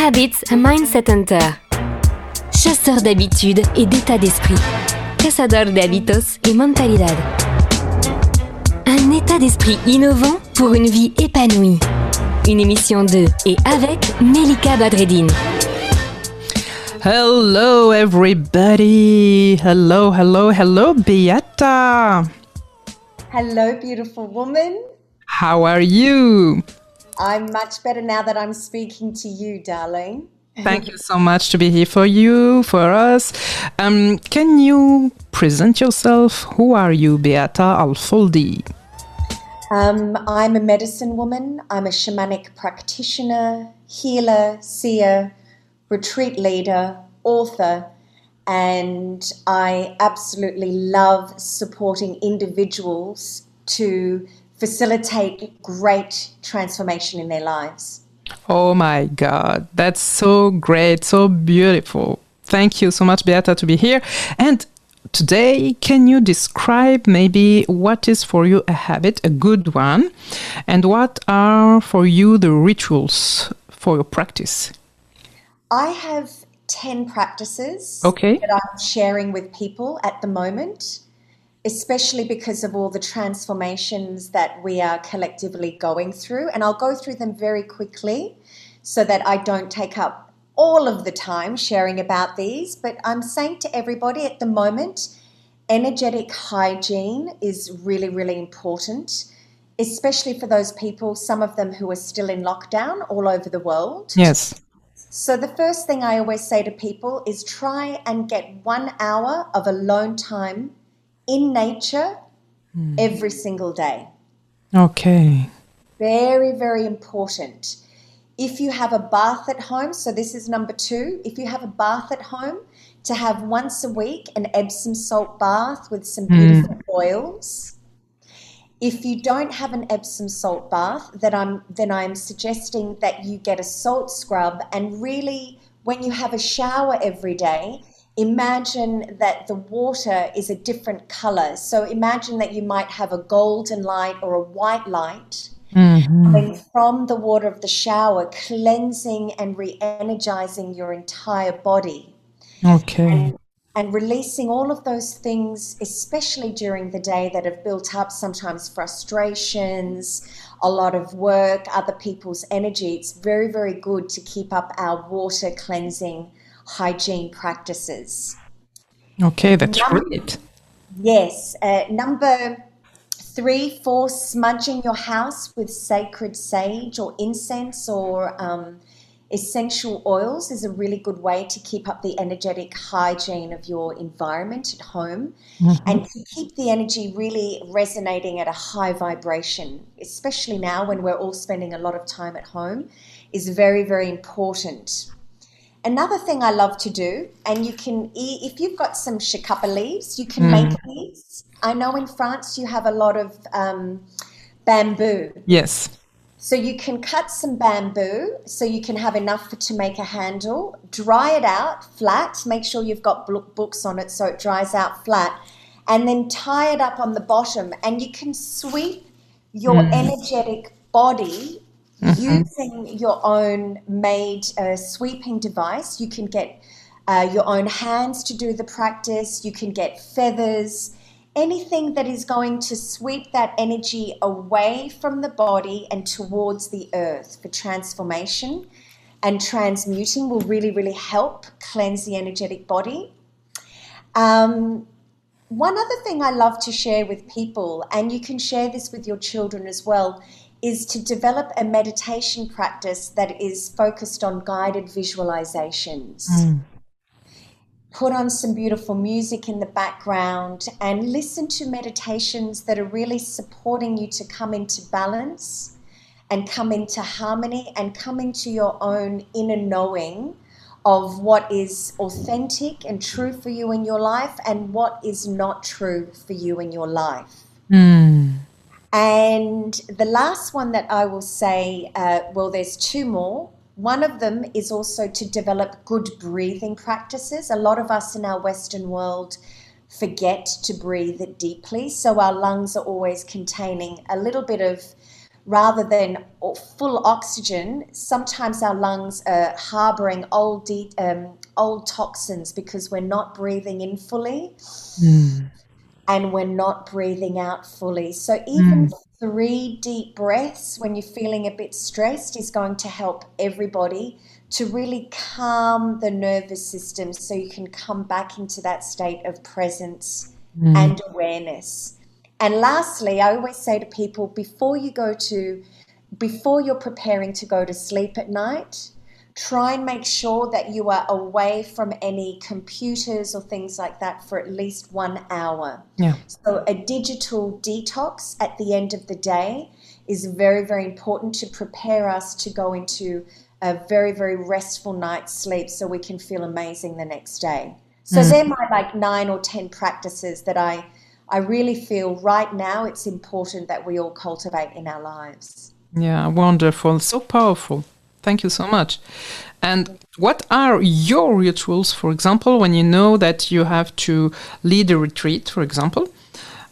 Habits Mindset Hunter. Chasseur d'habitudes et d'état d'esprit. Cazador de hábitos et mentalidad. Un état d'esprit innovant pour une vie épanouie. Une émission de et avec Melika Badreddine. Hello, everybody. Hello, hello, hello, Beata. Hello, beautiful woman. How are you? I'm much better now that I'm speaking to you, darling. Thank you so much to be here for you, for us. Um, can you present yourself? Who are you, Beata Alfoldi? Um, I'm a medicine woman. I'm a shamanic practitioner, healer, seer, retreat leader, author, and I absolutely love supporting individuals to facilitate great transformation in their lives. Oh my God, that's so great, so beautiful. Thank you so much, Beata, to be here. And today, can you describe maybe what is for you a habit, a good one, and what are for you the rituals for your practice? I have 10 practices Okay. that I'm sharing with people at the moment, especially because of all the transformations that we are collectively going through. And I'll go through them very quickly so that I don't take up all of the time sharing about these. But I'm saying to everybody at the moment, energetic hygiene is really, really important. Especially for those people, some of them who are still in lockdown all over the world. Yes. So, the first thing I always say to people is try and get one hour of alone time in nature hmm. every single day. Okay. Very, very important. If you have a bath at home, so this is number two, if you have a bath at home, to have once a week an Epsom salt bath with some hmm. beautiful oils. If you don't have an Epsom salt bath, then I'm then I'm suggesting that you get a salt scrub and really when you have a shower every day, imagine that the water is a different color. So imagine that you might have a golden light or a white light mm-hmm. coming from the water of the shower, cleansing and re-energizing your entire body Okay. and releasing all of those things, especially during the day, that have built up sometimes frustrations, a lot of work, other people's energy. It's very, very good to keep up our water cleansing hygiene practices. Okay, that's great. Yes. Uh, number three, four, smudging your house with sacred sage or incense or um, essential oils is a really good way to keep up the energetic hygiene of your environment at home and to keep the energy really resonating at a high vibration, especially now when we're all spending a lot of time at home, is very, very important. Another thing I love to do, and you can, if you've got some chakapa leaves, you can make these. I know in France you have a lot of um, bamboo. Yes. So you can cut some bamboo so you can have enough for, to make a handle, dry it out flat, make sure you've got books on it so it dries out flat, and then tie it up on the bottom. And you can sweep your energetic body using your own made uh, sweeping device. You can get uh, your own hands to do the practice, you can get feathers anything that is going to sweep that energy away from the body and towards the earth for transformation and transmuting will really, really help cleanse the energetic body. Um, one other thing I love to share with people, and you can share this with your children as well, is to develop a meditation practice that is focused on guided visualizations. Hmm. Put on some beautiful music in the background and listen to meditations that are really supporting you to come into balance and come into harmony and come into your own inner knowing of what is authentic and true for you in your life and what is not true for you in your life. Hmm. And the last one that I will say, uh, well, there's two more. One of them is also to develop good breathing practices. A lot of us in our Western world forget to breathe deeply, so our lungs are always containing a little bit of rather than full oxygen, sometimes our lungs are harboring old, de- um, old toxins because we're not breathing in fully mm. And we're not breathing out fully. So, even mm. three deep breaths when you're feeling a bit stressed is going to help everybody to really calm the nervous system so you can come back into that state of presence mm. and awareness. And lastly, I always say to people before you go to, before you're preparing to go to sleep at night, try and make sure that you are away from any computers or things like that for at least one hour. Yeah. So, a digital detox at the end of the day is very, very important to prepare us to go into a very, very restful night's sleep so we can feel amazing the next day. So, mm. they're my like nine or 10 practices that I I really feel right now it's important that we all cultivate in our lives. Yeah, wonderful. So powerful. Thank you so much. And what are your rituals, for example, when you know that you have to lead a retreat, for example?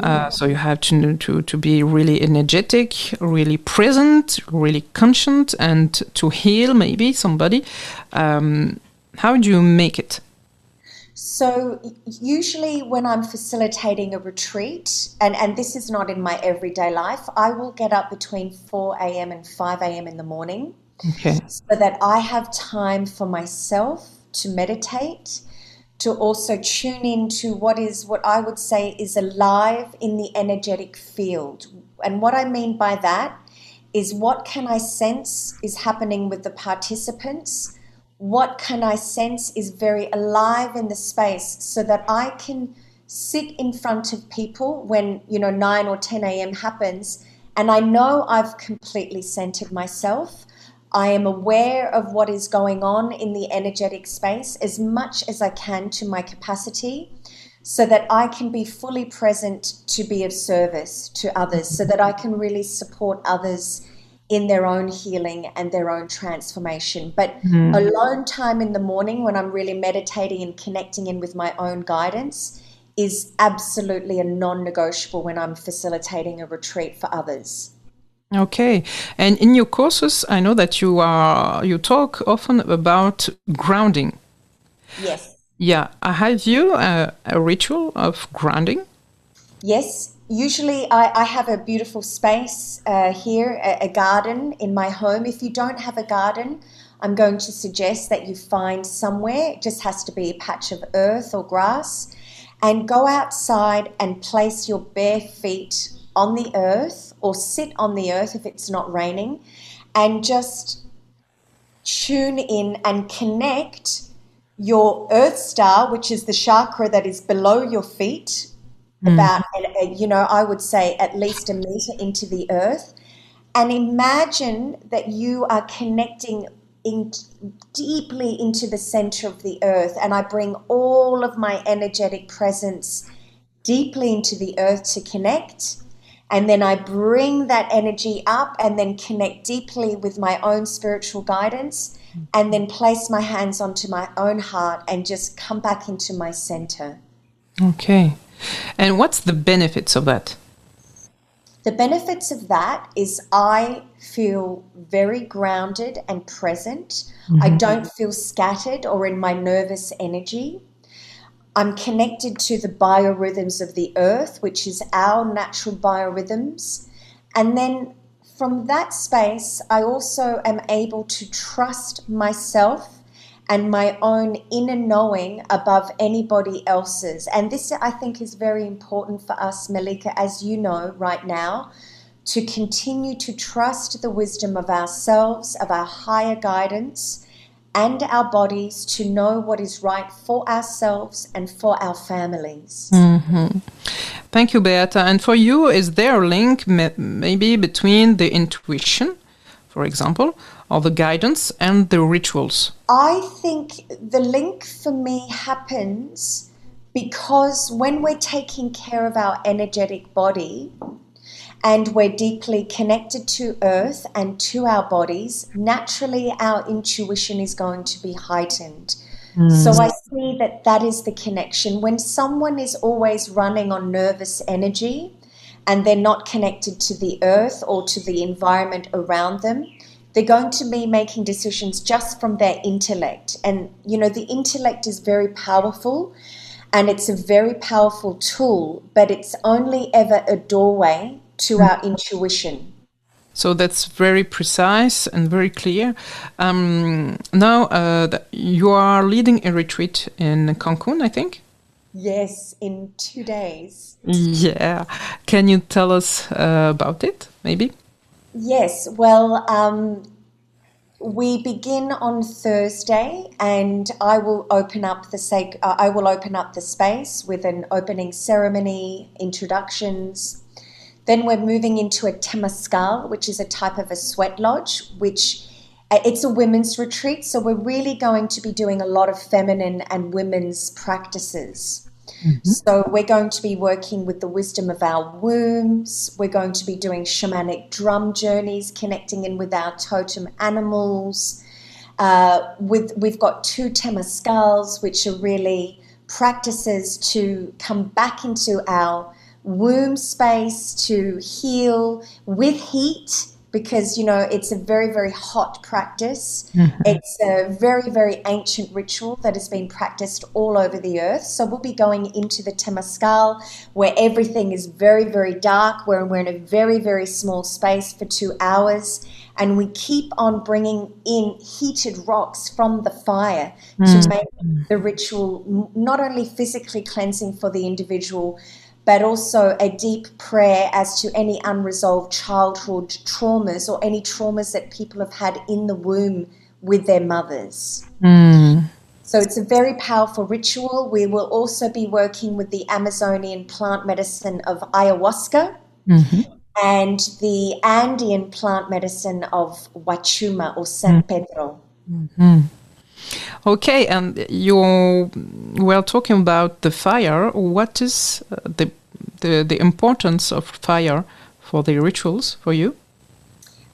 Uh, so you have to, to to be really energetic, really present, really conscient, and to heal maybe somebody. Um, how do you make it? So, usually when I'm facilitating a retreat, and, and this is not in my everyday life, I will get up between 4 a.m. and 5 a.m. in the morning okay. so that I have time for myself to meditate, to also tune into what is what I would say is alive in the energetic field. And what I mean by that is what can I sense is happening with the participants what can I sense is very alive in the space so that I can sit in front of people when, you know, 9 or 10 a.m. happens and I know I've completely centered myself. I am aware of what is going on in the energetic space as much as I can to my capacity so that I can be fully present to be of service to others, so that I can really support others in their own healing and their own transformation. But mm. alone time in the morning when I'm really meditating and connecting in with my own guidance is absolutely a non negotiable when I'm facilitating a retreat for others. Okay. And in your courses, I know that you are you talk often about grounding. Yes. Yeah. Have you a, a ritual of grounding? Yes, usually I, I, have a beautiful space uh, here, a, a, garden in my home. If you don't have a garden, I'm going to suggest that you find somewhere, it just has to be a patch of earth or grass, and go outside and place your bare feet on the earth or sit on the earth if it's not raining and just tune in and connect your earth star, which is the chakra that is below your feet, mm. about, you know, I would say at least a meter into the earth. And imagine that you are connecting in deeply into the center of the earth. And I bring all of my energetic presence deeply into the earth to connect. And then I bring that energy up and then connect deeply with my own spiritual guidance and then place my hands onto my own heart and just come back into my center. Okay. And what's the benefits of that? The benefits of that is I feel very grounded and present. Mm-hmm. I don't feel scattered or in my nervous energy. I'm connected to the biorhythms of the earth, which is our natural biorhythms. And then from that space, I also am able to trust myself and my own inner knowing above anybody else's. And this, I think, is very important for us, Melika, as you know right now, to continue to trust the wisdom of ourselves, of our higher guidance, and our bodies to know what is right for ourselves and for our families. Mm-hmm. Thank you, Beata. And for you, is there a link maybe between the intuition, for example, or the guidance and the rituals? I think the link for me happens because when we're taking care of our energetic body and we're deeply connected to earth and to our bodies, naturally our intuition is going to be heightened. Mm. So I see that that is the connection. When someone is always running on nervous energy, and they're not connected to the earth or to the environment around them, they're going to be making decisions just from their intellect. And, you know, the intellect is very powerful and it's a very powerful tool, but it's only ever a doorway to our intuition. So that's very precise and very clear. Um, now, uh, you are leading a retreat in Cancun, I think? Yes, in two days. Yeah. Can you tell us uh, about it, maybe? Yes. Well, um, we begin on Thursday, and I will open up the sake. Uh, I will open up the space with an opening ceremony, introductions. Then we're moving into a temazcal, which is a type of a sweat lodge, which uh, it's a women's retreat. So we're really going to be doing a lot of feminine and women's practices. Mm-hmm. So, we're going to be working with the wisdom of our wombs. We're going to be doing shamanic drum journeys, connecting in with our totem animals. Uh, with, we've got two temazcals, which are really practices to come back into our womb space to heal with heat because you know it's a very very hot practice mm-hmm. it's a very very ancient ritual that has been practiced all over the earth so we'll be going into the temazcal where everything is very very dark where we're in a very very small space for two hours and we keep on bringing in heated rocks from the fire mm-hmm. to make the ritual not only physically cleansing for the individual but also a deep prayer as to any unresolved childhood traumas or any traumas that people have had in the womb with their mothers. Mm. So it's a very powerful ritual. We will also be working with the Amazonian plant medicine of ayahuasca mm-hmm. and the Andean plant medicine of Huachuma or San mm-hmm. Pedro. Mm-hmm. Okay, and you were talking about the fire. What is uh, the, the the importance of fire for the rituals for you?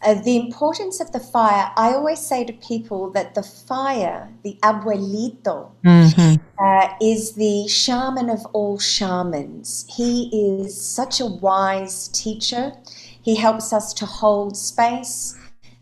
Uh, the importance of the fire, I always say to people that the fire, the abuelito, mm-hmm. uh, is the shaman of all shamans. He is such a wise teacher. He helps us to hold space.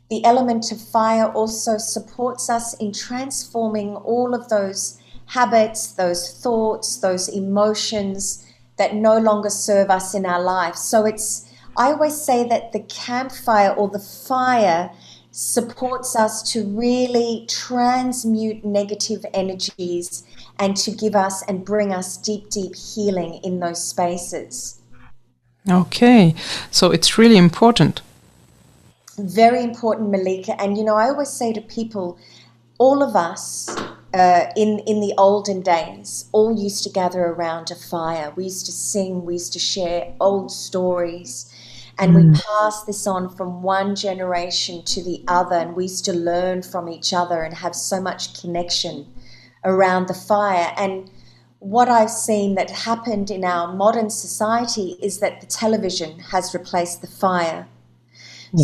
The element of fire also supports us in transforming all of those habits, those thoughts, those emotions that no longer serve us in our life. So it's, I always say that the campfire or the fire supports us to really transmute negative energies and to give us and bring us deep, deep healing in those spaces. Okay, so it's really important very important, Melika. And you know, I always say to people, all of us uh, in in the olden days all used to gather around a fire. We used to sing. We used to share old stories. And mm. we passed this on from one generation to the other, and we used to learn from each other and have so much connection around the fire. And what I've seen that happened in our modern society is that the television has replaced the fire.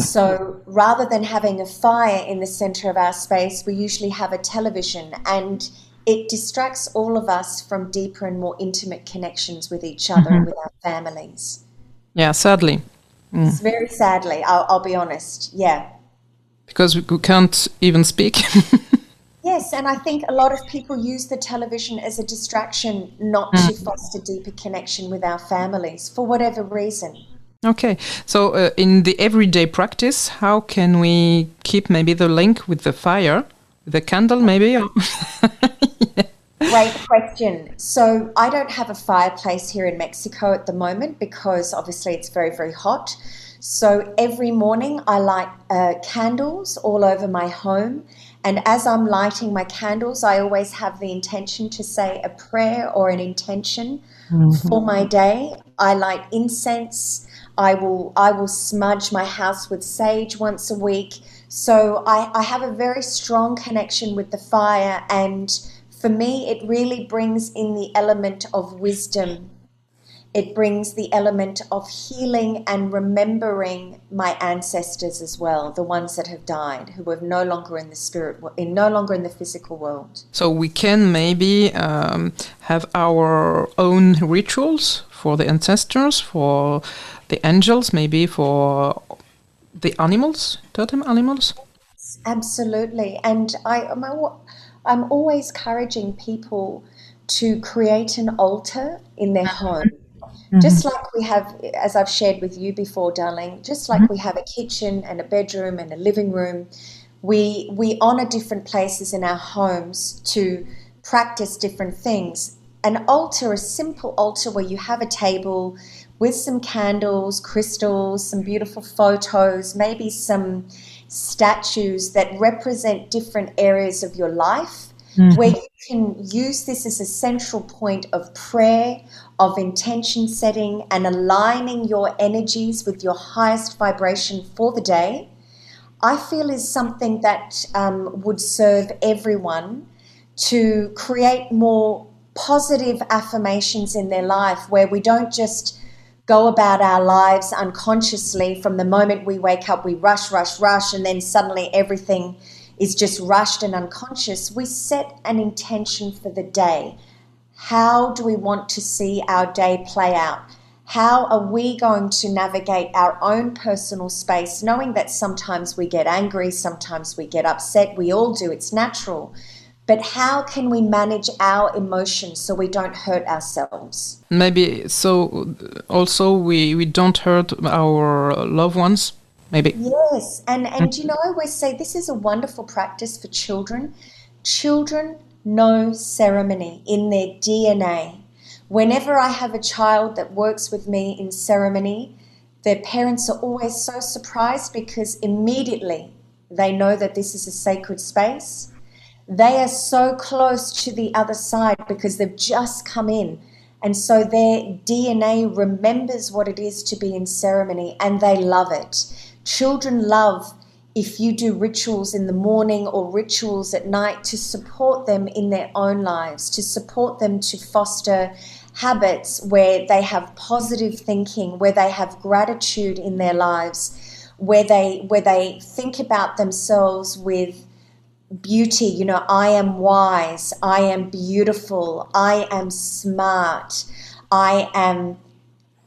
So rather than having a fire in the center of our space, we usually have a television and it distracts all of us from deeper and more intimate connections with each other mm-hmm. and with our families. Yeah, sadly. Mm. Very sadly, I'll, I'll be honest. Yeah. Because we can't even speak. Yes, and I think a lot of people use the television as a distraction not mm. to foster deeper connection with our families for whatever reason. Okay, so uh, in the everyday practice, how can we keep maybe the link with the fire, the candle, maybe? yeah. Great question. So I don't have a fireplace here in Mexico at the moment because obviously it's very, very hot. So every morning I light uh, candles all over my home. And as I'm lighting my candles, I always have the intention to say a prayer or an intention mm-hmm. for my day. I light incense. I will I will smudge my house with sage once a week. So I, I have a very strong connection with the fire and for me it really brings in the element of wisdom it brings the element of healing and remembering my ancestors as well, the ones that have died, who are no longer in the spirit, in no longer in the physical world. So we can maybe um, have our own rituals for the ancestors, for the angels, maybe for the animals, totem animals. Absolutely, and I, I'm, I'm always encouraging people to create an altar in their home Mm-hmm. Just like we have, as I've shared with you before, darling, just like mm-hmm. we have a kitchen and a bedroom and a living room, we, we honor different places in our homes to practice different things. An altar, a simple altar where you have a table with some candles, crystals, some beautiful photos, maybe some statues that represent different areas of your life mm-hmm. where you can use this as a central point of prayer, of intention setting, and aligning your energies with your highest vibration for the day, I feel is something that um, would serve everyone to create more positive affirmations in their life where we don't just go about our lives unconsciously from the moment we wake up we rush rush rush and then suddenly everything is just rushed and unconscious, we set an intention for the day. How do we want to see our day play out? How are we going to navigate our own personal space, knowing that sometimes we get angry, sometimes we get upset, we all do, it's natural. But how can we manage our emotions so we don't hurt ourselves? Maybe so also we, we don't hurt our loved ones maybe. Yes, and and mm. you know I always say this is a wonderful practice for children. Children know ceremony in their DNA. Whenever I have a child that works with me in ceremony, their parents are always so surprised because immediately they know that this is a sacred space. They are so close to the other side because they've just come in. And so their DNA remembers what it is to be in ceremony and they love it. Children love if you do rituals in the morning or rituals at night to support them in their own lives, to support them to foster habits where they have positive thinking, where they have gratitude in their lives, where they where they think about themselves with beauty, you know, I am wise, I am beautiful, I am smart, I am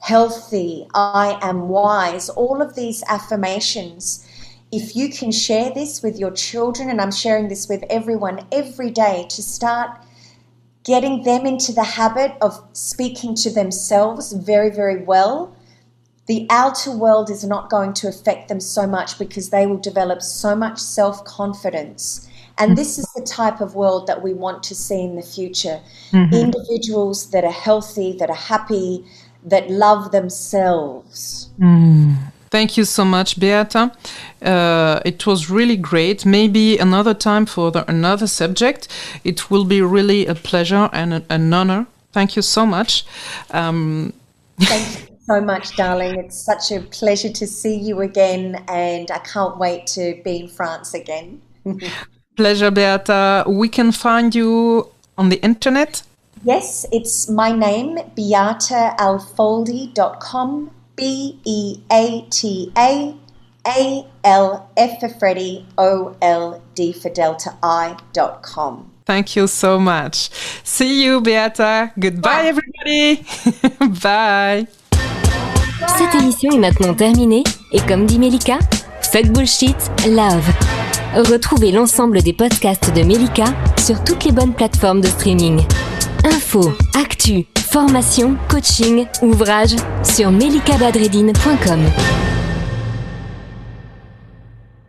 healthy, I am wise, all of these affirmations. If you can share this with your children, and I'm sharing this with everyone every day to start getting them into the habit of speaking to themselves very, very well, the outer world is not going to affect them so much because they will develop so much self confidence. And this is the type of world that we want to see in the future. Mm-hmm. Individuals that are healthy, that are happy, that love themselves. Mm. Thank you so much, Beata. Uh, it was really great. Maybe another time for the, another subject. It will be really a pleasure and a, an honor. Thank you so much. Um, Thank you so much, darling. It's such a pleasure to see you again, and I can't wait to be in France again. pleasure, Beata. We can find you on the internet Yes, it's my name, beataalfoldi.com, B E A T A A L F for Freddy, O L D for Delta I.com. Thank you so much. See you, Beata. Goodbye, Bye. everybody. Bye. Cette émission est maintenant terminée et comme dit Melika, fuck bullshit, love. Retrouvez l'ensemble des podcasts de Melika sur toutes les bonnes plateformes de streaming. Info, actu, formation, coaching, ouvrage sur melikabadredine.com.